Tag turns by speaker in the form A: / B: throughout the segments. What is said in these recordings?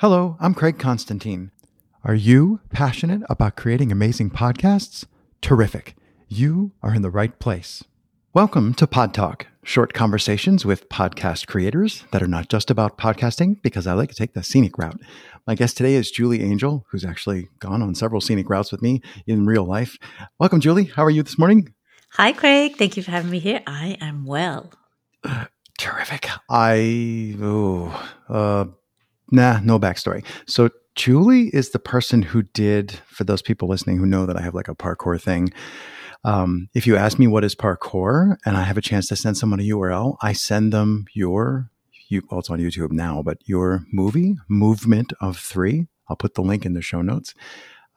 A: Hello, I'm Craig Constantine. Are you passionate about creating amazing podcasts? Terrific. You are in the right place. Welcome to Pod Talk, short conversations with podcast creators that are not just about podcasting, because I like to take the scenic route. My guest today is Julie Angel, who's actually gone on several scenic routes with me in real life. Welcome, Julie. How are you this morning?
B: Hi, Craig. Thank you for having me here. I am well.
A: Terrific. I, oh, uh, Nah, no backstory. So Julie is the person who did, for those people listening who know that I have like a parkour thing. Um, if you ask me what is parkour and I have a chance to send someone a URL, I send them your, you, well, it's on YouTube now, but your movie, Movement of Three. I'll put the link in the show notes.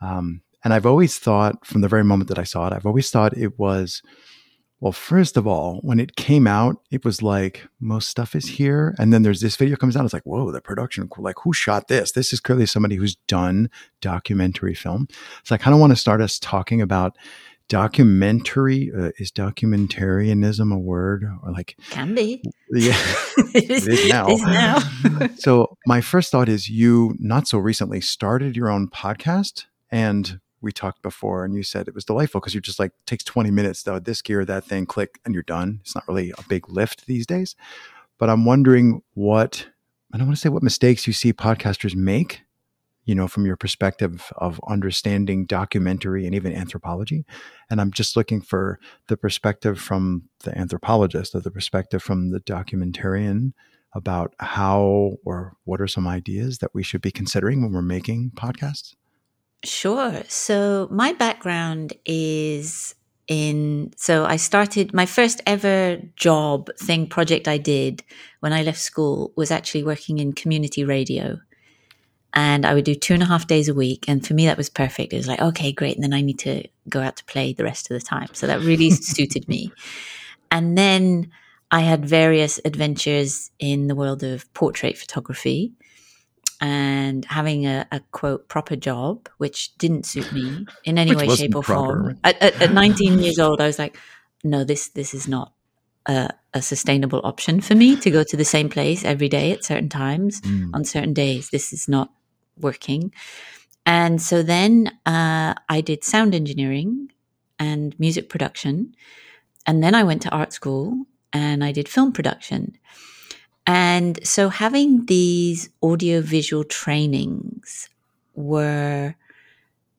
A: Um, and I've always thought from the very moment that I saw it, I've always thought it was well, first of all, when it came out, it was like most stuff is here, and then there's this video comes out. It's like, whoa, the production, like who shot this? This is clearly somebody who's done documentary film. So I kind of want to start us talking about documentary. Uh, is documentarianism a word or like
B: can be?
A: Yeah,
B: it is,
A: it is now.
B: It is now.
A: so my first thought is you not so recently started your own podcast and we talked before and you said it was delightful because you're just like takes 20 minutes though this gear that thing click and you're done. It's not really a big lift these days. But i'm wondering what i don't want to say what mistakes you see podcasters make you know from your perspective of understanding documentary and even anthropology. And i'm just looking for the perspective from the anthropologist or the perspective from the documentarian about how or what are some ideas that we should be considering when we're making podcasts
B: Sure. So my background is in so I started my first ever job thing project I did when I left school was actually working in community radio. And I would do two and a half days a week. And for me that was perfect. It was like, okay, great. And then I need to go out to play the rest of the time. So that really suited me. And then I had various adventures in the world of portrait photography and having a, a, quote proper job, which didn't suit me in any way, shape, or proper, form. Right? At, at, at, 19 years old, I was like, no, this this is not a, a, sustainable option for me to go to the same place every day at certain times mm. on certain days. This is not working. And so then uh, I did sound engineering and music production, and then I went to art school and I did film production. And so having these audiovisual trainings were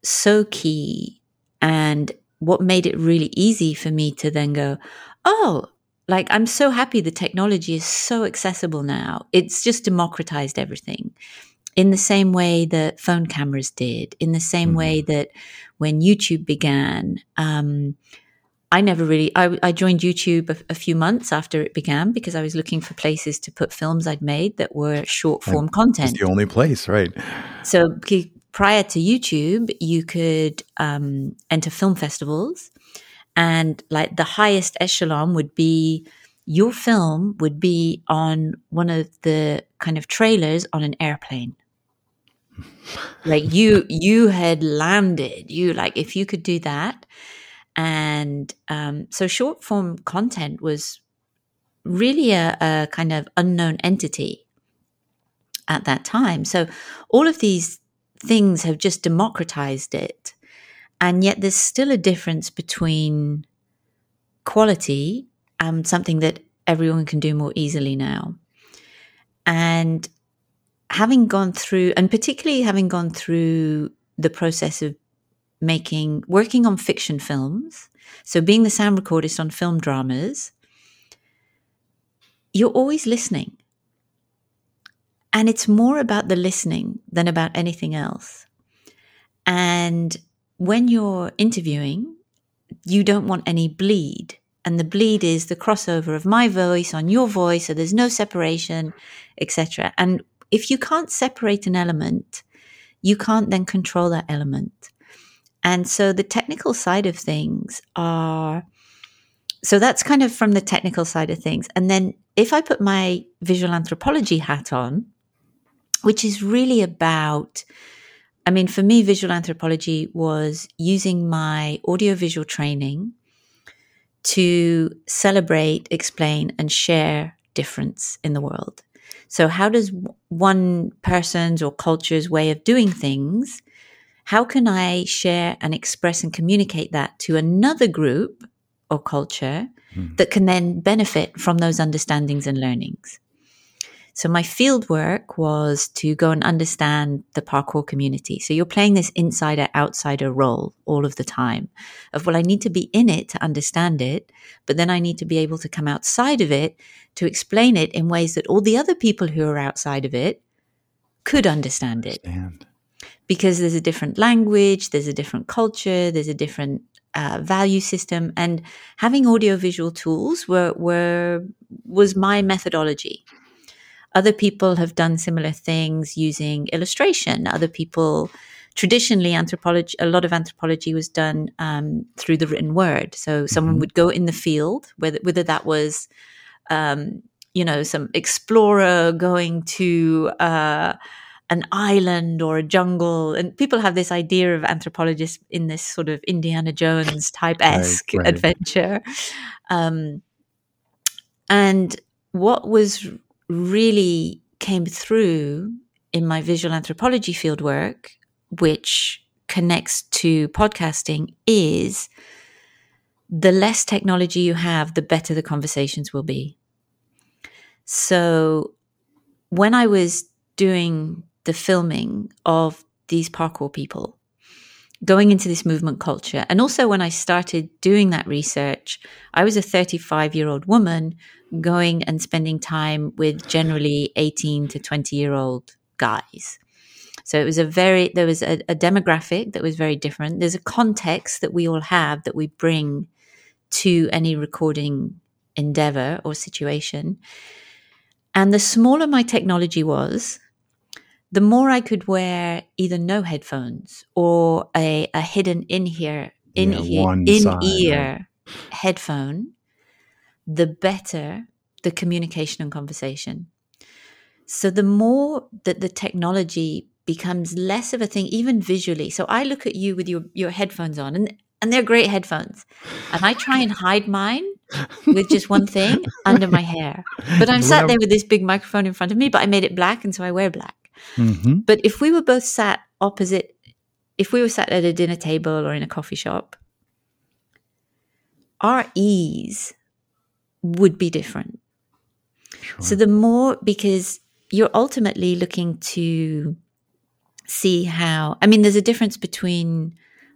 B: so key. And what made it really easy for me to then go, oh, like I'm so happy the technology is so accessible now. It's just democratized everything in the same way that phone cameras did, in the same mm-hmm. way that when YouTube began, um, I never really, I, I joined YouTube a, a, few months after it began because I was looking for places to put films I'd made that were short form content.
A: It's the only place, right?
B: So prior to YouTube, you could um, enter film festivals and like the highest echelon would be your film would be on one of the kind of trailers on an airplane like you you had landed you like if you could do that and um, so short form content was really a, a kind of unknown entity at that time. So all of these things have just democratized it. And yet there's still a difference between quality and something that everyone can do more easily now. And having gone through, and particularly having gone through the process of making, working on fiction films, so being the sound recordist on film dramas, you're always listening. And it's more about the listening than about anything else. And when you're interviewing, you don't want any bleed. And the bleed is the crossover of my voice on your voice, so there's no separation, etc. And if you can't separate an element, you can't then control that element. And so the technical side of things are so that's kind of from the technical side of things. And then if I put my visual anthropology hat on, which is really about I mean, for me, visual anthropology was using my audiovisual training to celebrate, explain, and share difference in the world. So, how does one person's or culture's way of doing things, how can I share and express and communicate that to another group or culture mm. that can then benefit from those understandings and learnings? So my field work was to go and understand the parkour community. So you're playing this insider outsider role all of the time of, well, I need to be in it to understand it, but then I need to be able to come outside of it to explain it in ways that all the other people who are outside of it could understand it. Understand. Because there's a different language, there's a different culture, there's a different uh, value system, and having audiovisual tools were were was my methodology. Other people have done similar things using illustration. Other people, traditionally, anthropology, a lot of anthropology was done um, through the written word. So someone mm-hmm. would go in the field, whether, whether that was, um, you know, some explorer going to, uh, an island or a jungle. And people have this idea of anthropologists in this sort of Indiana Jones type esque right, right. adventure. Um, and what was really came through in my visual anthropology fieldwork, which connects to podcasting, is the less technology you have, the better the conversations will be. So when I was doing the filming of these parkour people, going into this movement culture, and also when I started doing that research, I was a 35 year old woman going and spending time with generally 18 to 20 year old guys. So it was a very, there was a, a, demographic that was very different. There's a context that we all have that we bring to any recording endeavor or situation. And the smaller my technology was, the more I could wear either no headphones or a, a hidden in here, in yeah, in ear headphone the better the communication and conversation. So the more that the technology becomes less of a thing, even visually. So I look at you with your, your headphones on and, and they're great headphones. And I try and hide mine with just one thing under my hair. But I'm sat there with this big microphone in front of me, but I made it black and so I wear black. Mm-hmm. But if we were both sat opposite, if we were sat at a dinner table or in a coffee shop, our ease would be different. Sure. So the more, because you're ultimately looking to see how, I mean, there's a difference between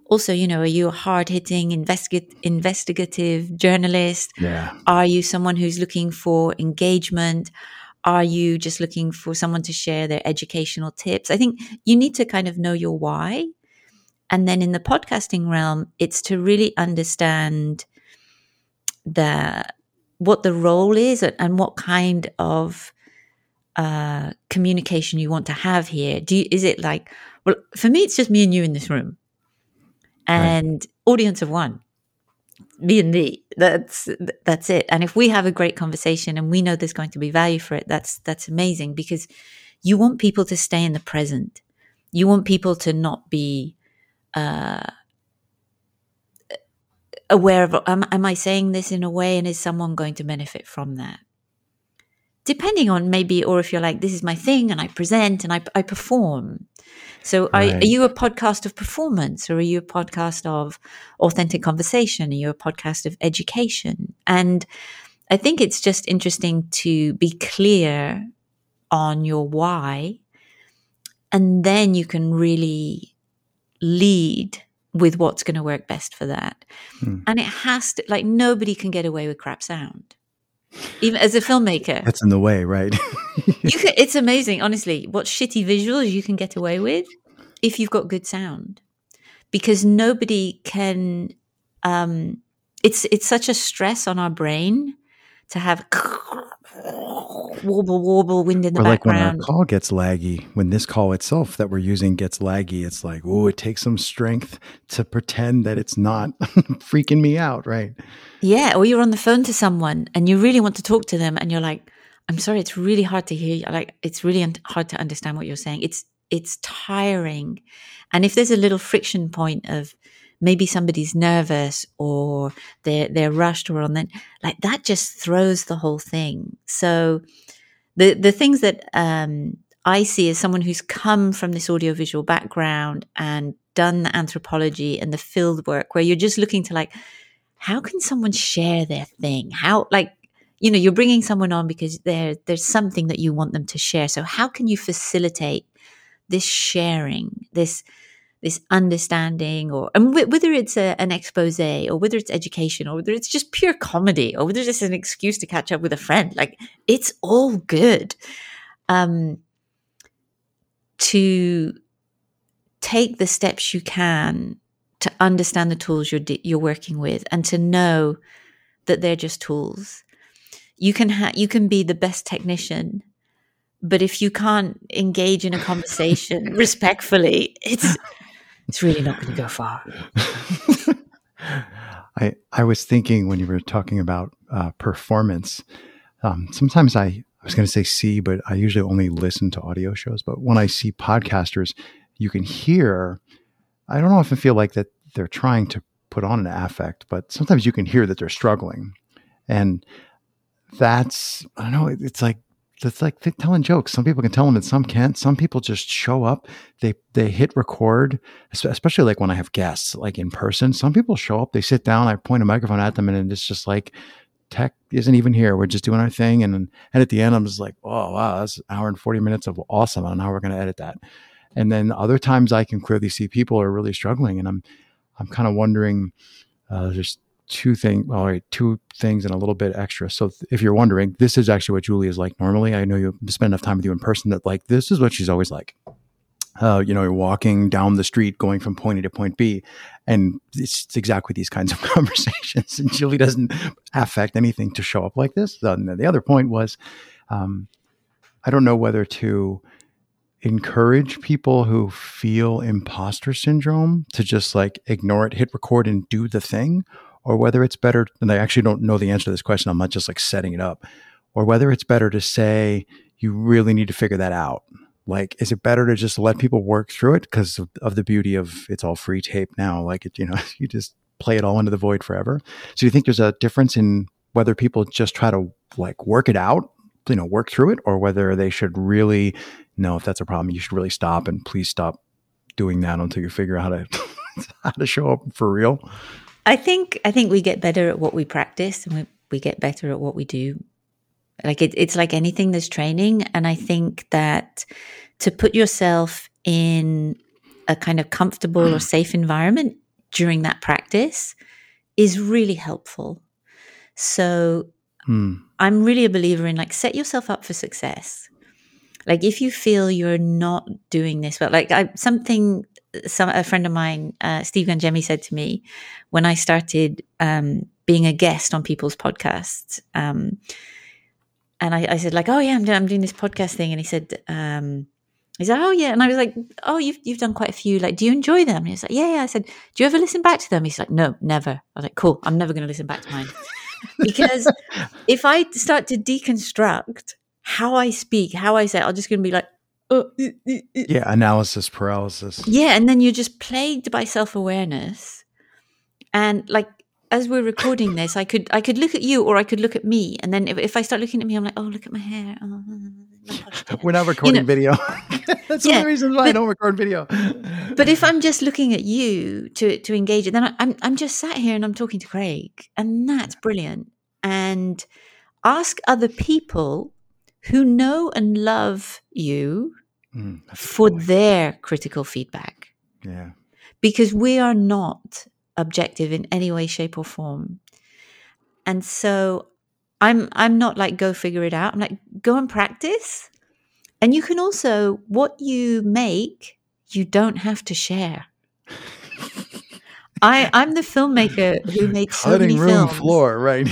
B: also, you know, are you a hard hitting investigative, investigative journalist?
A: Yeah.
B: Are you someone who's looking for engagement? Are you just looking for someone to share their educational tips? I think you need to kind of know your why. And then in the podcasting realm, it's to really understand the what the role is and what kind of uh, communication you want to have here. Do you, is it like, well, for me, it's just me and you in this room, and right. audience of one, me and me. That's that's it. And if we have a great conversation and we know there's going to be value for it, that's that's amazing because you want people to stay in the present. You want people to not be. Uh, aware of am, am I saying this in a way and is someone going to benefit from that? Depending on maybe, or if you're like, this is my thing and I present and I, I perform. So right. are, are, you a podcast of performance or are you a podcast of authentic conversation? Are you a podcast of education? And I think it's just interesting to be clear on your why. And then you can really lead with what's going to work best for that. Hmm. And it has to, like, nobody can get away with crap sound. Even as a filmmaker,
A: that's in the way, right?
B: you can, it's amazing, honestly, what shitty visuals you can get away with if you've got good sound, because nobody can. Um, it's it's such a stress on our brain to have warble warble wind in the or background.
A: Like when our call gets laggy, when this call itself that we're using gets laggy, it's like, oh, it takes some strength to pretend that it's not freaking me out, right?
B: Yeah, or you're on the phone to someone and you really want to talk to them, and you're like, I'm sorry, it's really hard to hear. You. Like, it's really un- hard to understand what you're saying. It's it's tiring, and if there's a little friction point of maybe somebody's nervous or they're they're rushed or on then like that just throws the whole thing. So the the things that um, I see as someone who's come from this audiovisual background and done the anthropology and the field work, where you're just looking to like, how can someone share their thing? How like you know you're bringing someone on because there there's something that you want them to share. So how can you facilitate this sharing, this this understanding or and whether it's a, an expose or whether it's education or whether it's just pure comedy or whether it's just an excuse to catch up with a friend like it's all good. Um to take the steps you can to understand the tools you're you're working with and to know that they're just tools. You can ha- you can be the best technician but if you can't engage in a conversation respectfully it's it's really not going to go far.
A: I I was thinking when you were talking about uh, performance. Um, sometimes I I was going to say see, but I usually only listen to audio shows. But when I see podcasters, you can hear. I don't I feel like that they're trying to put on an affect, but sometimes you can hear that they're struggling, and that's I don't know. It's like it's like telling jokes. Some people can tell them and some can't. Some people just show up. They they hit record, especially like when I have guests, like in person. Some people show up, they sit down, I point a microphone at them, and it's just like tech isn't even here. We're just doing our thing, and and at the end, I'm just like, oh wow, that's an hour and forty minutes of awesome. I don't know how we're to edit that. And then other times, I can clearly see people are really struggling, and I'm I'm kind of wondering. Uh, just two things. All right, two things and a little bit extra. So if you're wondering, this is actually what Julie is like normally. I know you spend enough time with you in person that like this is what she's always like. Uh, you know, you're walking down the street going from point A to point B, and it's exactly these kinds of conversations. And Julie doesn't affect anything to show up like this. The, the other point was, um, I don't know whether to encourage people who feel imposter syndrome to just like ignore it, hit record, and do the thing, or whether it's better, and I actually don't know the answer to this question. I'm not just like setting it up, or whether it's better to say, you really need to figure that out. Like, is it better to just let people work through it because of, of, the beauty of it's all free tape now? Like, it, you know, you just play it all into the void forever. So, you think there's a difference in whether people just try to like work it out, you know, work through it, or whether they should really know if that's a problem, you should really stop and please stop doing that until you figure out how to how to show up for real.
B: I think I think we get better at what we practice and we, we get better at what we do. Like it, it's like anything there's training. And I think that to put yourself in a kind of comfortable or safe environment during that practice is really helpful. So hmm. I'm really a believer in like set yourself up for success. Like if you feel you're not doing this well, like I, something some a friend of mine, uh, Steve Ganjemi, said to me when I started um, being a guest on people's podcasts. Um, and I, I, said like, oh yeah, I'm doing, I'm doing this podcast thing, and he said, um, he said, oh yeah, and I was like, oh, you've you've done quite a few. Like, do you enjoy them? And he was like, yeah, yeah. I said, do you ever listen back to them? He's like, no, never. I was like, cool, I'm never going to listen back to mine because if I start to deconstruct how I speak, how I say, I'm just going to be like, uh,
A: yeah, analysis paralysis.
B: Yeah, and then you're just plagued by self awareness, and like as we're recording this, I could I could look at you or I could look at me, and then if, if I start looking at me, I'm like, oh, look at my hair. Oh,
A: we're not recording you know, video. That's yeah, one of the reasons why but, I don't record video.
B: but if I'm just looking at you to to engage it, then I, I'm I'm just sat here and I'm talking to Craig, and that's brilliant. And ask other people who know and love you mm, for their critical feedback.
A: Yeah.
B: Because we are not objective in any way, shape, or form. And so I'm I'm not like go figure it out. I'm like go and practice. And you can also what you make, you don't have to share. I I'm the filmmaker who makes so many room films.
A: floor, right?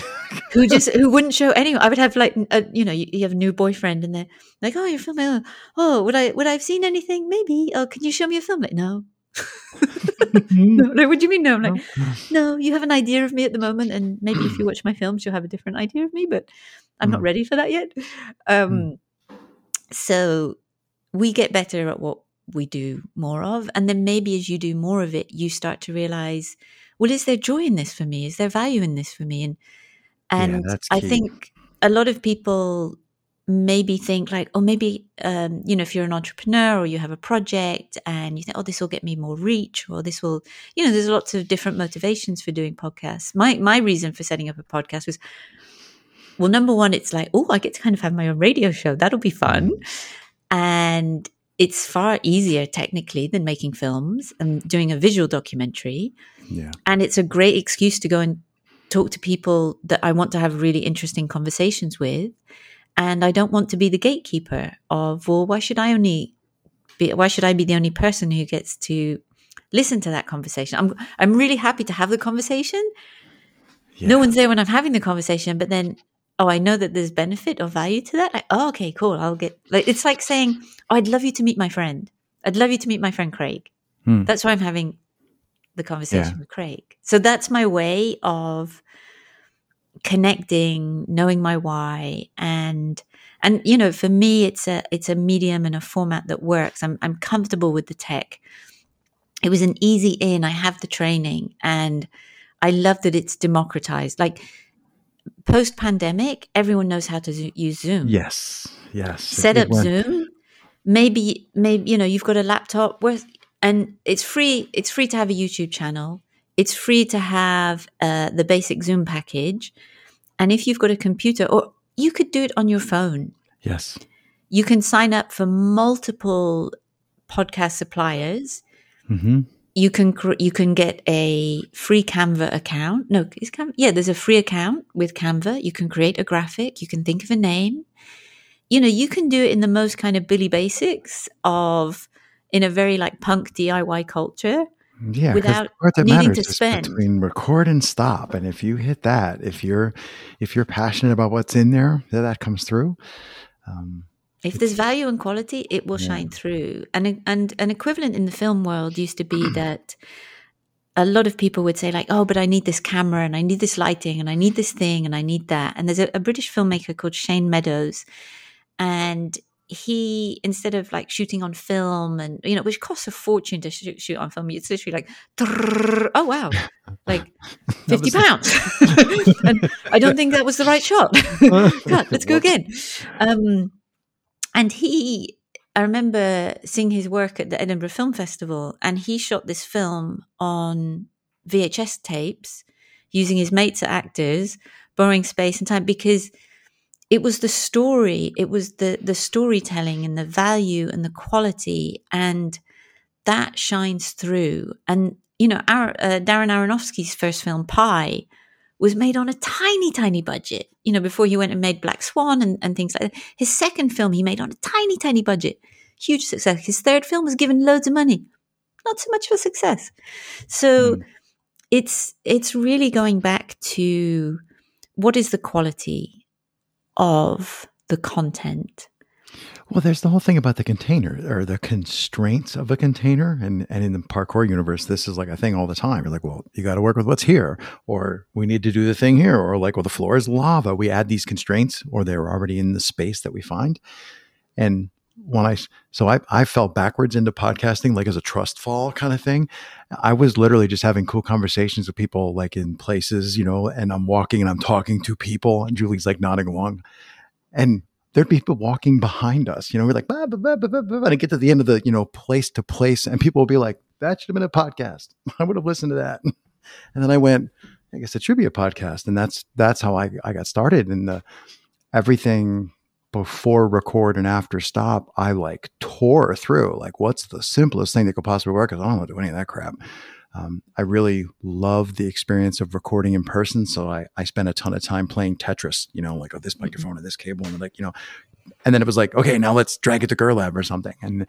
B: who just who wouldn't show anyone. I would have like a, you know you, you, have a new boyfriend and they're like, oh, you're filming. Oh, would I would I have seen anything? Maybe. Oh, can you show me a film? Like, no. no, no, what do you mean? No, I'm like, no, you have an idea of me at the moment, and maybe if you watch my films, you'll have a different idea of me, but I'm not mm. ready for that yet. Um, mm. So we get better at what we do more of, and then maybe as you do more of it, you start to realize, well, is there joy in this for me? Is there value in this for me? And and yeah, I think a lot of people maybe think like, oh, maybe, um, you know, if you're an entrepreneur or you have a project and you think, oh, this will get me more reach or this will, you know, there's lots of different motivations for doing podcasts. My, my reason for setting up a podcast was, well, number one, it's like, oh, I get to kind of have my own radio show. That'll be fun. And it's far easier technically than making films and doing a visual documentary.
A: Yeah.
B: And it's a great excuse to go and talk to people that I want to have really interesting conversations with. And I don't want to be the gatekeeper of, well, why should I only be, why should I be the only person who gets to listen to that conversation? I'm, I'm really happy to have the conversation. Yeah. No one's there when I'm having the conversation, but then oh, I know that there's benefit or value to that. Like, oh, okay, cool. I'll get like it's like saying, oh, I'd love you to meet my friend. I'd love you to meet my friend Craig. Hmm. That's why I'm having the conversation yeah. with Craig. So that's my way of connecting, knowing my why, and and you know, for me, it's a it's a medium and a format that works. I'm I'm comfortable with the tech. It was an easy in. I have the training, and I love that it's democratized. Like post pandemic, everyone knows how to use Zoom.
A: Yes, yes.
B: Set up Zoom. Maybe, maybe you know you've got a laptop where, and it's free. It's free to have a YouTube channel. It's free to have uh, the basic Zoom package, and if you've got a computer, or you could do it on your phone.
A: Yes,
B: you can sign up for multiple podcast suppliers. Mm-hmm you can you can get a free Canva account. No, is Canva? Yeah, there's a free account with Canva. You can create a graphic. You can think of a name. You know, you can do it in the most kind of Billy basics of in a very like punk DIY culture.
A: Yeah, without that needing to spend between record and stop. And if you hit that, if you're if you're passionate about what's in there, that that comes through.
B: Um, if there's value and quality, it will yeah. shine through. And and an equivalent in the film world used to be that a lot of people would say like, "Oh, but I need this camera and I need this lighting and I need this thing and I need that." And there's a, a British filmmaker called Shane Meadows, and he instead of like shooting on film and you know which costs a fortune to shoot, shoot on film it's literally like oh wow like 50 pounds and i don't think that was the right shot Cut, let's go again um and he, I remember seeing his work at the Edinburgh Film Festival, and he shot this film on VHS tapes using his mates as actors, borrowing space and time because it was the story, it was the the storytelling and the value and the quality, and that shines through. And you know, our, uh, Darren Aronofsky's first film, Pi, was made on a tiny, tiny budget, you know, before he went and made Black Swan and, and things like that. His second film he made on a tiny, tiny budget. Huge success. His third film was given loads of money. Not so much for success. So mm. it's it's really going back to what is the quality of the content
A: well, there's the whole thing about the container or the constraints of a container. And, and in the parkour universe, this is like a thing all the time. You're like, well, you got to work with what's here, or we need to do the thing here, or like, well, the floor is lava. We add these constraints, or they're already in the space that we find. And when I, so I, I fell backwards into podcasting, like as a trust fall kind of thing. I was literally just having cool conversations with people, like in places, you know, and I'm walking and I'm talking to people, and Julie's like nodding along. And there'd be people walking behind us. You know, we're like, bah, bah, bah, and I get to the end of the, you know, place to place, and people will be like, that should have been a podcast. I would have listened to that. And then I went, I guess it should be a podcast. And that's that's how I, I got started. And the everything before record and after stop, I like tore through. Like, what's the simplest thing that could possibly work? Because I don't want to do any of that crap. Um, I really love the experience of recording in person. So I, I spent a ton of time playing Tetris, you know, like, oh, this mm-hmm. microphone and this cable and like, you know, and then it was like, okay, now let's drag it to GirLab or something. And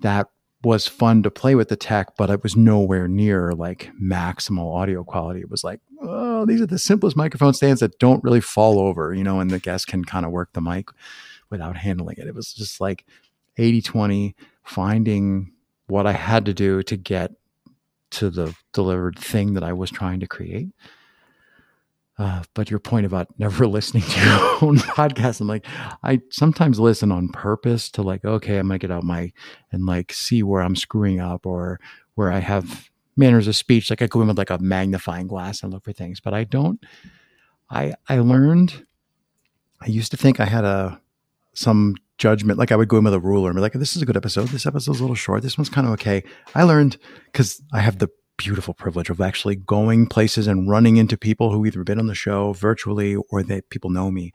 A: that was fun to play with the tech, but it was nowhere near like maximal audio quality. It was like, oh, these are the simplest microphone stands that don't really fall over, you know, and the guest can kind of work the mic without handling it. It was just like 80 20, finding what I had to do to get to the delivered thing that I was trying to create. Uh, but your point about never listening to your own podcast, I'm like, I sometimes listen on purpose to like, okay, I'm gonna get out my and like see where I'm screwing up or where I have manners of speech. Like I go in with like a magnifying glass and look for things, but I don't. I I learned. I used to think I had a some judgment. Like I would go in with a ruler and be like, "This is a good episode. This episode's a little short. This one's kind of okay." I learned because I have the beautiful privilege of actually going places and running into people who either been on the show virtually or that people know me,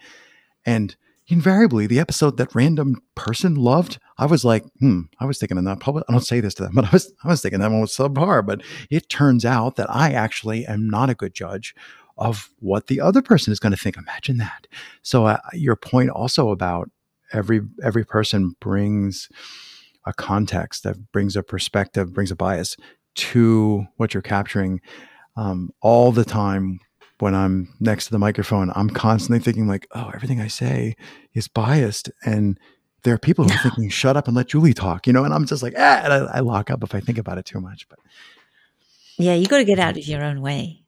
A: and invariably the episode that random person loved, I was like, hmm, I was thinking that public. I don't say this to them, but I was I was thinking that one was subpar. But it turns out that I actually am not a good judge of what the other person is going to think. Imagine that. So uh, your point also about every every person brings a context that brings a perspective, brings a bias to what you're capturing um, all the time when I'm next to the microphone, I'm constantly thinking like, oh, everything I say is biased. And there are people who are thinking, shut up and let Julie talk, you know? And I'm just like, ah, and I, I lock up if I think about it too much. But
B: yeah, you got to get out of your own way.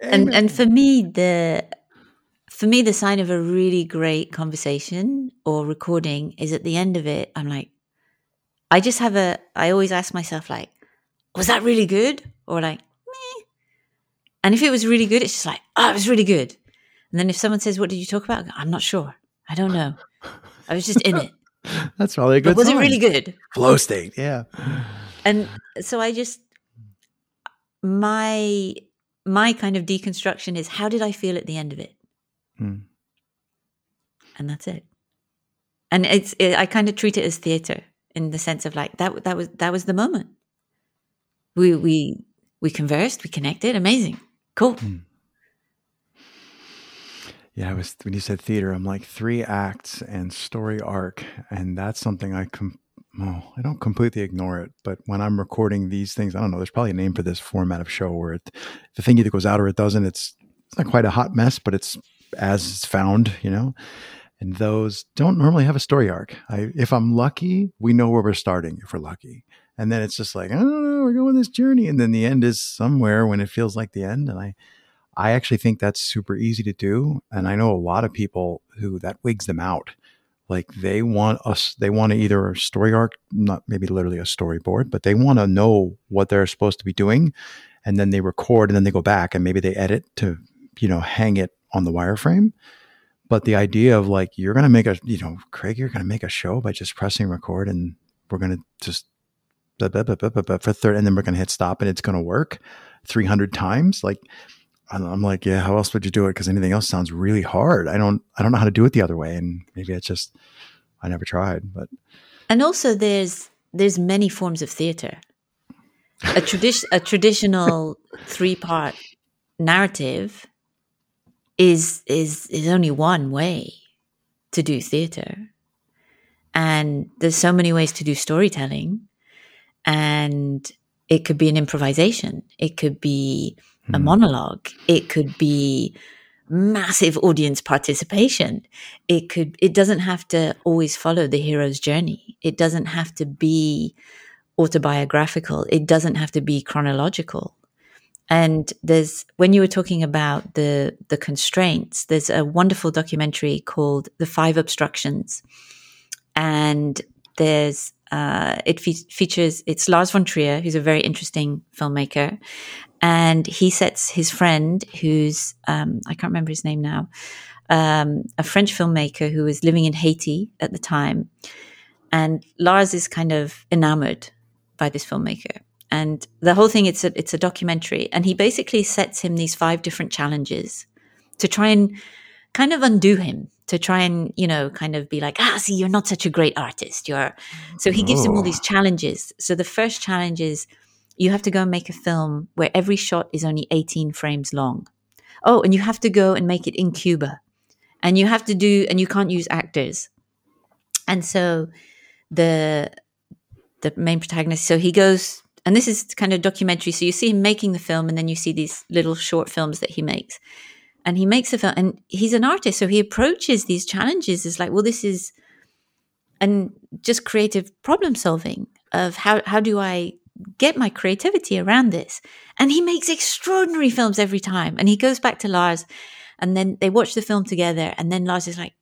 B: and and for me, the for me, the sign of a really great conversation or recording is at the end of it, I'm like, I just have a, I always ask myself, like, was that really good? Or like, meh. and if it was really good, it's just like, oh, it was really good. And then if someone says, what did you talk about? Go, I'm not sure. I don't know. I was just in it.
A: That's probably a good.
B: But was
A: sign.
B: it really good?
A: Flow state, yeah.
B: And so I just my my kind of deconstruction is how did I feel at the end of it, hmm. and that's it. And it's it, I kind of treat it as theater in the sense of like that that was that was the moment. We we we conversed, we connected, amazing. Cool. Mm.
A: Yeah, I was when you said theater, I'm like three acts and story arc, and that's something I com- oh, I don't completely ignore it. But when I'm recording these things, I don't know. There's probably a name for this format of show where it, the thing either goes out or it doesn't. It's it's not quite a hot mess, but it's as it's found, you know. And those don't normally have a story arc. I, if I'm lucky, we know where we're starting. If we're lucky, and then it's just like I don't know, we're going this journey, and then the end is somewhere when it feels like the end. And I, I actually think that's super easy to do, and I know a lot of people who that wigs them out. Like they want us, they want to either a story arc, not maybe literally a storyboard, but they want to know what they're supposed to be doing, and then they record, and then they go back and maybe they edit to, you know, hang it on the wireframe. But the idea of like you're going to make a, you know, Craig, you're going to make a show by just pressing record, and we're going to just blah, blah, blah, for third, and then we're going to hit stop and it's going to work 300 times. Like, I'm like, yeah, how else would you do it? Because anything else sounds really hard. I don't, I don't know how to do it the other way. And maybe it's just, I never tried, but.
B: And also there's, there's many forms of theater. A tradition, a traditional three part narrative is, is, is only one way to do theater. And there's so many ways to do storytelling. And it could be an improvisation. It could be a hmm. monologue. It could be massive audience participation. It could it doesn't have to always follow the hero's journey. It doesn't have to be autobiographical. It doesn't have to be chronological and there's when you were talking about the the constraints there's a wonderful documentary called the five obstructions. And there's uh, it fe- features it's Lars von Trier, who's a very interesting filmmaker, and he sets his friend, who's um, I can't remember his name now, um, a French filmmaker who was living in Haiti at the time, and Lars is kind of enamored by this filmmaker, and the whole thing it's a it's a documentary, and he basically sets him these five different challenges to try and kind of undo him to try and you know kind of be like ah see you're not such a great artist. You're so he gives oh. him all these oh. challenges. So the first challenge is you have to go and make a film where every shot is only 18 frames long. Oh and you have to go and make it in cuba. And you have to do and you can't use actors. And so the the main protagonist so he goes and this is kind of documentary. So you see him making the film and then you see these little short films that he makes. And he makes a film and he's an artist so he approaches these challenges as like well this is and just creative problem solving of how how do i get my creativity around this? And he makes extraordinary films every time. And he goes back to lars and then they watch the film together and then lars is like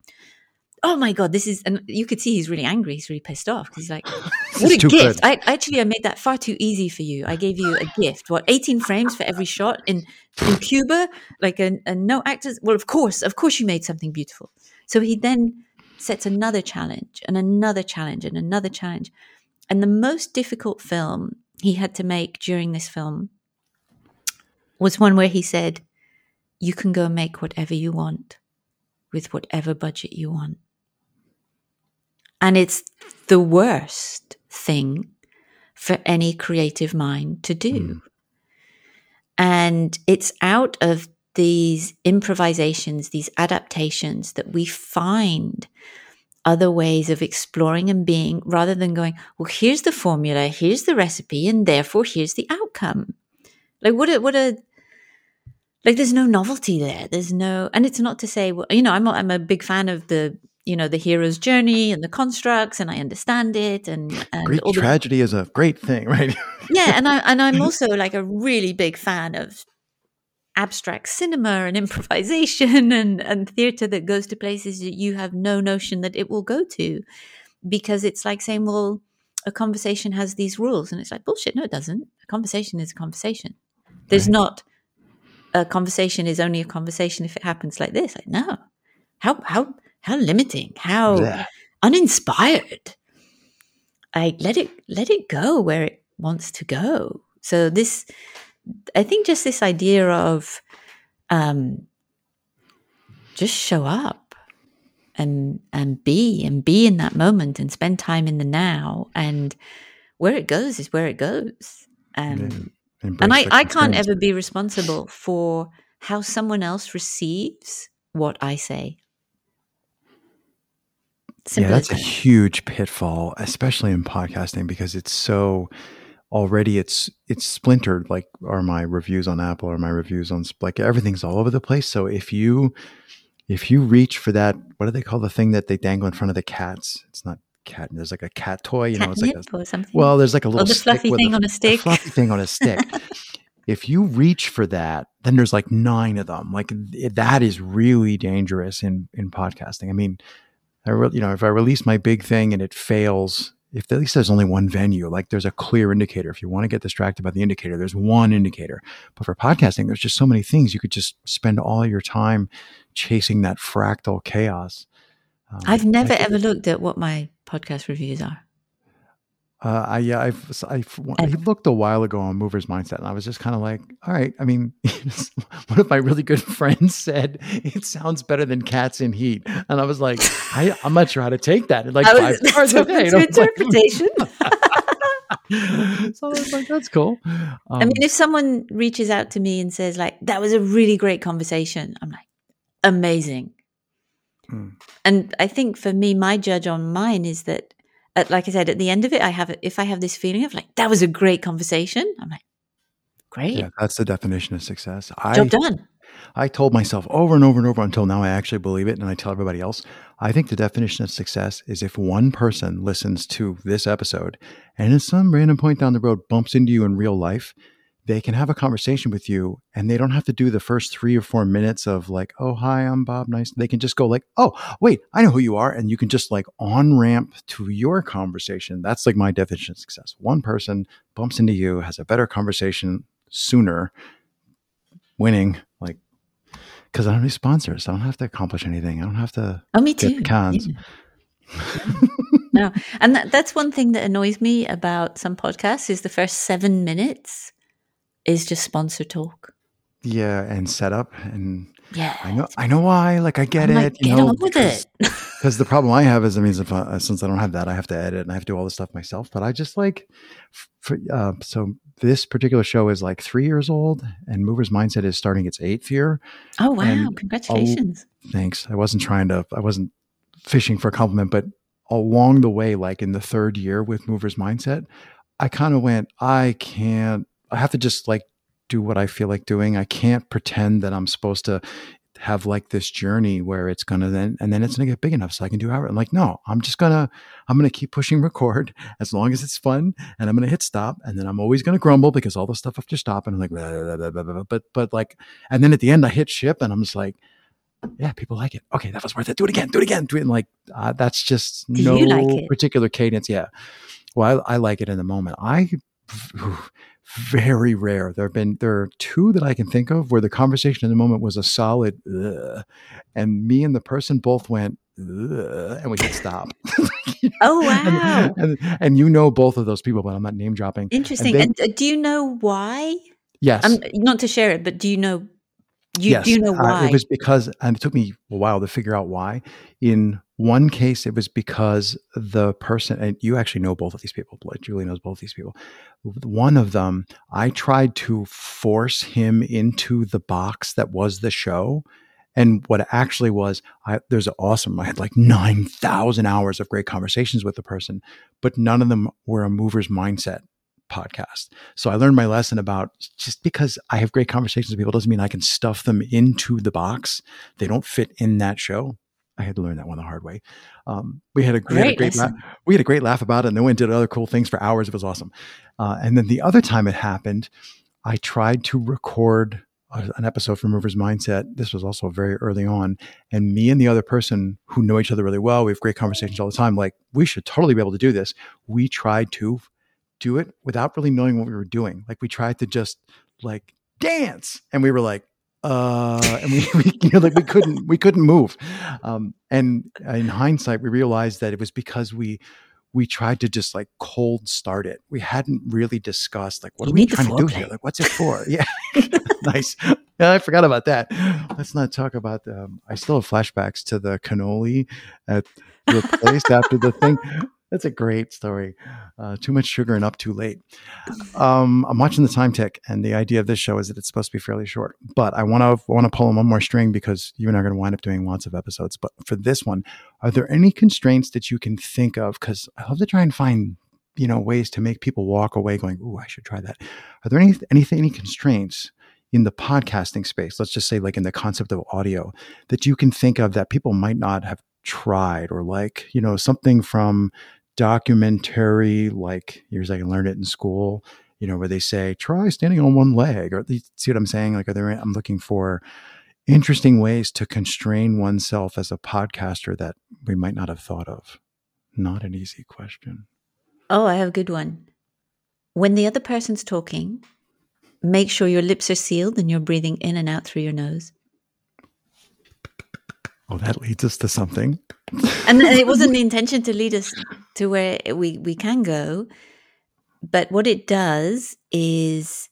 B: oh my god, this is, and you could see he's really angry. He's really pissed off because he's like, what a gift! I actually I made that far too easy for you. I gave you a gift. What, eighteen frames for every shot in in Cuba, like a, a no actors. Well, of course, of course, you made something beautiful. So he then sets another challenge and another challenge and another challenge. And the most difficult film he had to make during this film was one where he said, You can go make whatever you want with whatever budget you want. And it's the worst thing for any creative mind to do. Mm. And it's out of these improvisations, these adaptations that we find other ways of exploring and being rather than going, well, here's the formula, here's the recipe, and therefore here's the outcome. Like, what a, what a, like, there's no novelty there. There's no, and it's not to say, well, you know, I'm, I'm a big fan of the, you know, the hero's journey and the constructs, and I understand it. And, and
A: great tragedy the, is a great thing, right?
B: yeah. And I, and I'm also like a really big fan of abstract cinema and improvisation and, and theater that goes to places that you have no notion that it will go to because it's like saying well a conversation has these rules and it's like bullshit no it doesn't a conversation is a conversation there's right. not a conversation is only a conversation if it happens like this like no how how how limiting how yeah. uninspired i let it let it go where it wants to go so this I think just this idea of um, just show up and and be and be in that moment and spend time in the now and where it goes is where it goes. Um, yeah, and I, I can't ever be responsible for how someone else receives what I say.
A: Simple yeah, that's a huge pitfall, especially in podcasting, because it's so already it's it's splintered like are my reviews on apple or my reviews on like everything's all over the place. So if you if you reach for that what do they call the thing that they dangle in front of the cats? It's not cat there's like a cat toy you
B: cat
A: know it's like
B: a, or something.
A: well there's like a oh, little
B: oh, fluffy thing a, on a stick.
A: a fluffy thing on a stick. If you reach for that then there's like nine of them. Like that is really dangerous in in podcasting. I mean I re- you know if i release my big thing and it fails if at least there's only one venue, like there's a clear indicator. If you want to get distracted by the indicator, there's one indicator. But for podcasting, there's just so many things. You could just spend all your time chasing that fractal chaos.
B: Um, I've never ever looked at what my podcast reviews are.
A: Uh, I yeah, I've, I I looked a while ago on Movers Mindset, and I was just kind of like, all right. I mean, one of my really good friends said it sounds better than Cats in Heat, and I was like, I, am not sure how to take that. Like was, five stars, okay,
B: interpretation.
A: so I was like, that's cool. Um,
B: I mean, if someone reaches out to me and says like, that was a really great conversation, I'm like, amazing. Hmm. And I think for me, my judge on mine is that at, like I said, at the end of it, I have if I have this feeling of like that was a great conversation, I'm like, great.
A: Yeah, that's the definition of success.
B: Job I, done.
A: I told myself over and over and over until now I actually believe it, and I tell everybody else. I think the definition of success is if one person listens to this episode and at some random point down the road bumps into you in real life they can have a conversation with you and they don't have to do the first three or four minutes of like, oh, hi, I'm Bob Nice. They can just go like, oh, wait, I know who you are. And you can just like on ramp to your conversation. That's like my definition of success. One person bumps into you, has a better conversation sooner, winning, like, because I don't need sponsors. I don't have to accomplish anything. I don't have to
B: oh, me too. cons. Yeah. no, and that, that's one thing that annoys me about some podcasts is the first seven minutes is just sponsor talk.
A: Yeah, and setup and
B: yeah,
A: I know I know why. Like I get
B: I'm
A: it.
B: Like, you get know, on with because, it.
A: Because the problem I have is, I mean, if I, uh, since I don't have that, I have to edit and I have to do all this stuff myself. But I just like, for, uh, so this particular show is like three years old, and Movers Mindset is starting its eighth year.
B: Oh wow! Congratulations.
A: thanks. I wasn't trying to. I wasn't fishing for a compliment, but along the way, like in the third year with Movers Mindset, I kind of went, I can't I have to just like do what I feel like doing. I can't pretend that I'm supposed to have like this journey where it's gonna then and then it's gonna get big enough so I can do however. I'm like, no, I'm just gonna I'm gonna keep pushing record as long as it's fun, and I'm gonna hit stop, and then I'm always gonna grumble because all the stuff after stop, and I'm like, blah, blah, blah, but but like, and then at the end I hit ship, and I'm just like, yeah, people like it. Okay, that was worth it. Do it again. Do it again. Do it. And like uh, that's just no
B: like
A: particular cadence. Yeah. Well, I, I like it in the moment. I very rare. There have been there are two that I can think of where the conversation in the moment was a solid, Ugh. and me and the person both went. and we hit stop.
B: oh wow!
A: And, and, and, you know both of those people, but I'm not name dropping.
B: Interesting. And, they, and uh, do you know why?
A: Yes.
B: Um, not to share it, but do you know? You,
A: yes.
B: Do know why?
A: Uh, it was because, and it took me a while to figure out why. In one case, it was because the person, and you actually know both of these people. Julie knows both of these people. One of them, I tried to force him into the box that was the show and what actually was, I, there's an awesome, I had like 9,000 hours of great conversations with the person, but none of them were a mover's mindset podcast. So I learned my lesson about just because I have great conversations with people doesn't mean I can stuff them into the box. They don't fit in that show. I had to learn that one the hard way. Um, we had a great, had a great laugh. we had a great laugh about it, and then went and did other cool things for hours. It was awesome. Uh, and then the other time it happened, I tried to record an episode from Movers Mindset. This was also very early on. And me and the other person who know each other really well, we have great conversations all the time. Like, we should totally be able to do this. We tried to do it without really knowing what we were doing. Like, we tried to just like dance. And we were like, uh, and we, we, you know, like we couldn't, we couldn't move. Um, and in hindsight, we realized that it was because we, we tried to just like cold start it. We hadn't really discussed like what you are we trying to do here? Like what's it for? Yeah. nice. Yeah, I forgot about that. Let's not talk about the um, I still have flashbacks to the cannoli at the place after the thing. That's a great story. Uh, too much sugar and up too late. Um, I'm watching the time tick, and the idea of this show is that it's supposed to be fairly short. But I want to want to pull on one more string because you and I are going to wind up doing lots of episodes. But for this one, are there any constraints that you can think of? Because I love to try and find you know ways to make people walk away going, "Ooh, I should try that." Are there any anything any constraints in the podcasting space? Let's just say, like in the concept of audio, that you can think of that people might not have tried or like you know something from documentary like years I can learn it in school, you know, where they say try standing on one leg, or see what I'm saying? Like, are there? I'm looking for interesting ways to constrain oneself as a podcaster that we might not have thought of. Not an easy question.
B: Oh, I have a good one. When the other person's talking, make sure your lips are sealed and you're breathing in and out through your nose.
A: Oh, that leads us to something.
B: and it wasn't the intention to lead us to where we, we can go. But what it does is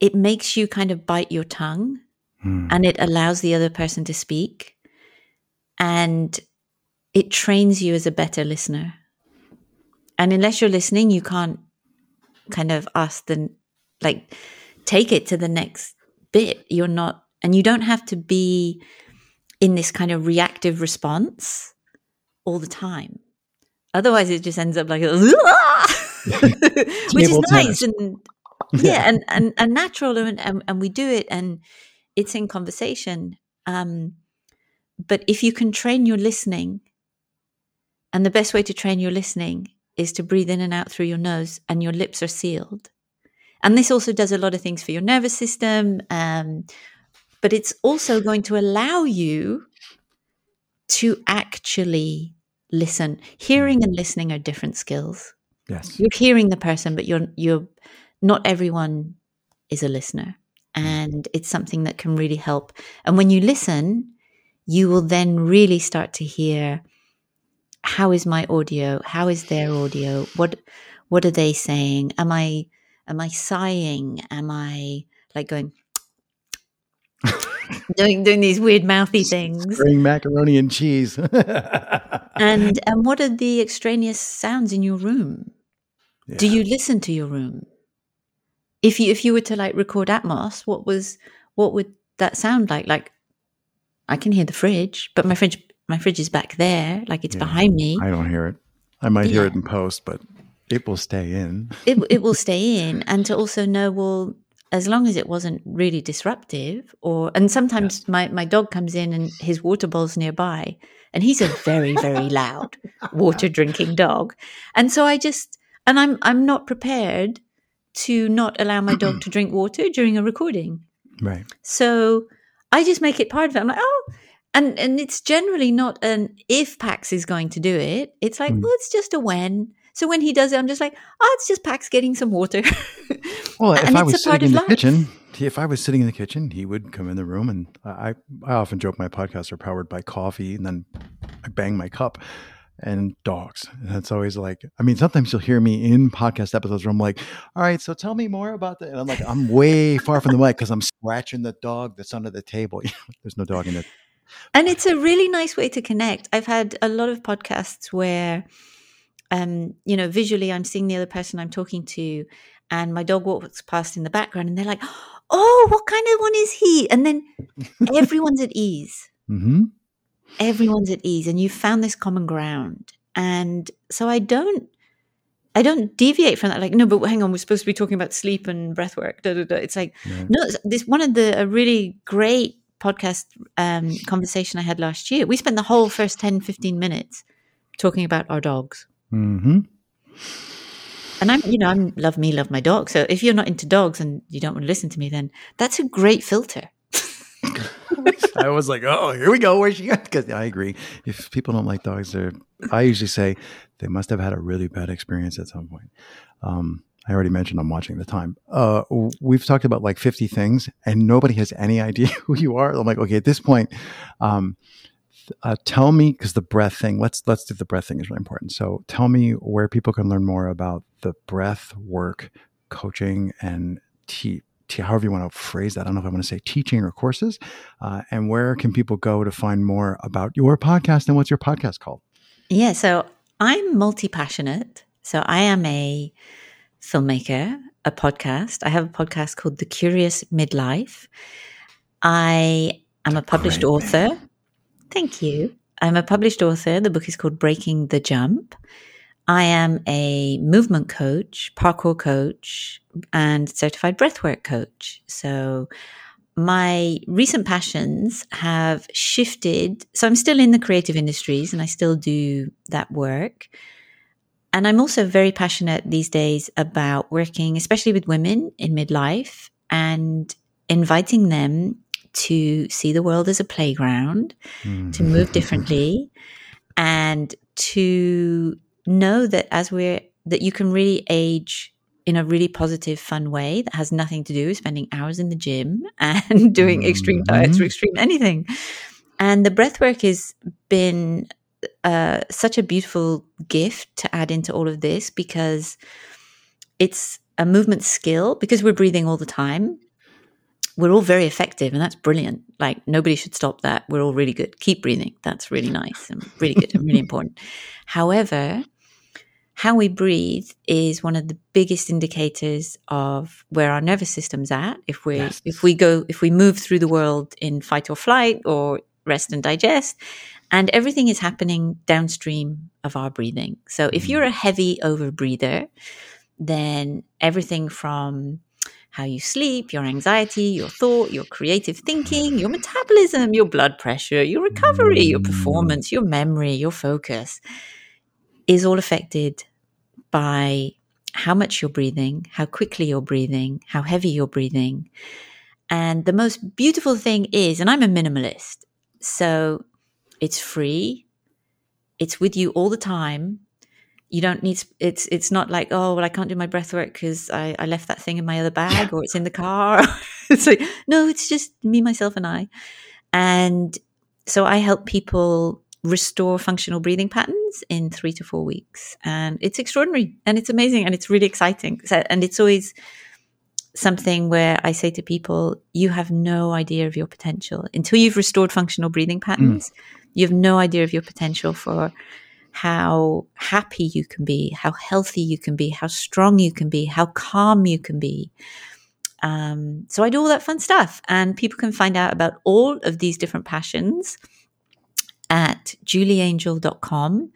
B: it makes you kind of bite your tongue hmm. and it allows the other person to speak. And it trains you as a better listener. And unless you're listening, you can't kind of ask the, like, take it to the next bit. You're not, and you don't have to be in this kind of reactive response all the time. Otherwise, it just ends up like, which is nice and yeah, and, and, and natural, and, and, and we do it, and it's in conversation. Um, but if you can train your listening, and the best way to train your listening is to breathe in and out through your nose, and your lips are sealed. And this also does a lot of things for your nervous system, um, but it's also going to allow you to actually listen. Hearing and listening are different skills.
A: Yes.
B: You're hearing the person, but you're you're not everyone is a listener. Hmm. And it's something that can really help. And when you listen, you will then really start to hear how is my audio? How is their audio? What what are they saying? Am I am I sighing? Am I like going doing doing these weird mouthy things.
A: Bring macaroni and cheese.
B: and and what are the extraneous sounds in your room? Yeah. Do you listen to your room? If you if you were to like record Atmos, what was what would that sound like? Like I can hear the fridge, but my fridge my fridge is back there, like it's yeah, behind me.
A: I don't hear it. I might yeah. hear it in post, but it will stay in.
B: it it will stay in, and to also know, well, as long as it wasn't really disruptive or and sometimes yes. my, my dog comes in and his water bowl's nearby and he's a very very loud water drinking dog and so i just and i'm i'm not prepared to not allow my dog to drink water during a recording
A: right
B: so i just make it part of it i'm like oh and and it's generally not an if pax is going to do it it's like mm. well it's just a when so when he does it, I'm just like, oh, it's just Pax getting some water.
A: Well, if I was sitting in the life. kitchen, if I was sitting in the kitchen, he would come in the room, and I I often joke my podcasts are powered by coffee, and then I bang my cup and dogs. And that's always like, I mean, sometimes you'll hear me in podcast episodes where I'm like, all right, so tell me more about that. And I'm like, I'm way far from the mic because I'm scratching the dog that's under the table. There's no dog in it.
B: And it's a really nice way to connect. I've had a lot of podcasts where, um, you know, visually I'm seeing the other person I'm talking to, and my dog walks past in the background, and they're like, oh, what kind of one is he? And then everyone's at ease.
A: Mm-hmm
B: everyone's at ease and you've found this common ground and so i don't i don't deviate from that like no but hang on we're supposed to be talking about sleep and breath work da, da, da. it's like yeah. no this one of the a really great podcast um, conversation i had last year we spent the whole first 10 15 minutes talking about our dogs
A: mm-hmm.
B: And i'm you know i'm love me love my dog so if you're not into dogs and you don't want to listen to me then that's a great filter
A: I was like, oh, here we go. Where's she at? Because I agree. If people don't like dogs, they're, I usually say they must have had a really bad experience at some point. Um, I already mentioned I'm watching the time. Uh, we've talked about like 50 things and nobody has any idea who you are. I'm like, okay, at this point, um, uh, tell me because the breath thing. Let's let's do the breath thing is really important. So tell me where people can learn more about the breath work, coaching, and tea however you want to phrase that. I don't know if I want to say teaching or courses. Uh, and where can people go to find more about your podcast and what's your podcast called?
B: Yeah, so I'm multi passionate. So I am a filmmaker, a podcast. I have a podcast called The Curious Midlife. I am a published Great author. Thank you. I'm a published author. The book is called Breaking the Jump. I am a movement coach, parkour coach, and certified breathwork coach. So my recent passions have shifted. So I'm still in the creative industries and I still do that work. And I'm also very passionate these days about working, especially with women in midlife and inviting them to see the world as a playground, mm. to move differently, and to know that as we're that you can really age in a really positive, fun way that has nothing to do with spending hours in the gym and doing mm-hmm. extreme diets or extreme anything. And the breath work has been uh, such a beautiful gift to add into all of this because it's a movement skill because we're breathing all the time. We're all very effective, and that's brilliant. Like nobody should stop that. We're all really good. Keep breathing. That's really nice and really good and really important. However, how we breathe is one of the biggest indicators of where our nervous system's at. If we yes. if we go if we move through the world in fight or flight or rest and digest, and everything is happening downstream of our breathing. So if you're a mm. heavy overbreather, then everything from how you sleep, your anxiety, your thought, your creative thinking, your metabolism, your blood pressure, your recovery, your performance, your memory, your focus is all affected by how much you're breathing, how quickly you're breathing, how heavy you're breathing. And the most beautiful thing is, and I'm a minimalist, so it's free, it's with you all the time. You don't need it's it's not like oh well I can't do my breath work because I, I left that thing in my other bag or it's in the car. it's like no, it's just me, myself, and I. And so I help people restore functional breathing patterns in three to four weeks. And it's extraordinary and it's amazing and it's really exciting. And it's always something where I say to people, you have no idea of your potential until you've restored functional breathing patterns. Mm. You have no idea of your potential for how happy you can be, how healthy you can be, how strong you can be, how calm you can be. Um, so I do all that fun stuff, and people can find out about all of these different passions at julieangel.com.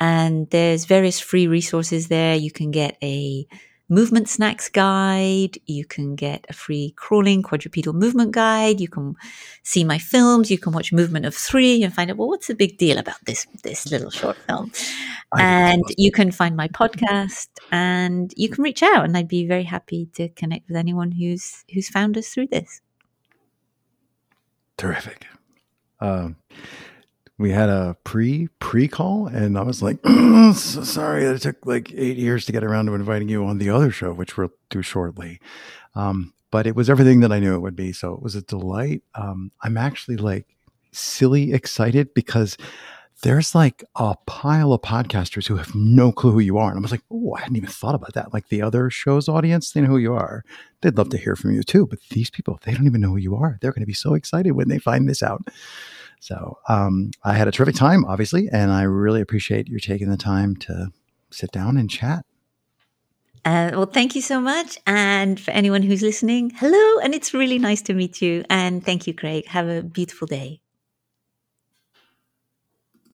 B: And there's various free resources there. You can get a movement snacks guide. You can get a free crawling quadrupedal movement guide. You can see my films. You can watch Movement of Three and find out, well, what's the big deal about this, this little short film? and you can find my podcast and you can reach out and I'd be very happy to connect with anyone who's, who's found us through this.
A: Terrific. Um, we had a pre pre call, and I was like, so sorry it took like eight years to get around to inviting you on the other show, which we'll do shortly. Um, but it was everything that I knew it would be. So it was a delight. Um, I'm actually like silly excited because there's like a pile of podcasters who have no clue who you are. And I was like, oh, I hadn't even thought about that. Like the other show's audience, they know who you are. They'd love to hear from you too. But these people, they don't even know who you are. They're going to be so excited when they find this out. So um, I had a terrific time, obviously, and I really appreciate you taking the time to sit down and chat.
B: Uh, well, thank you so much. And for anyone who's listening, hello. And it's really nice to meet you. And thank you, Craig. Have a beautiful day.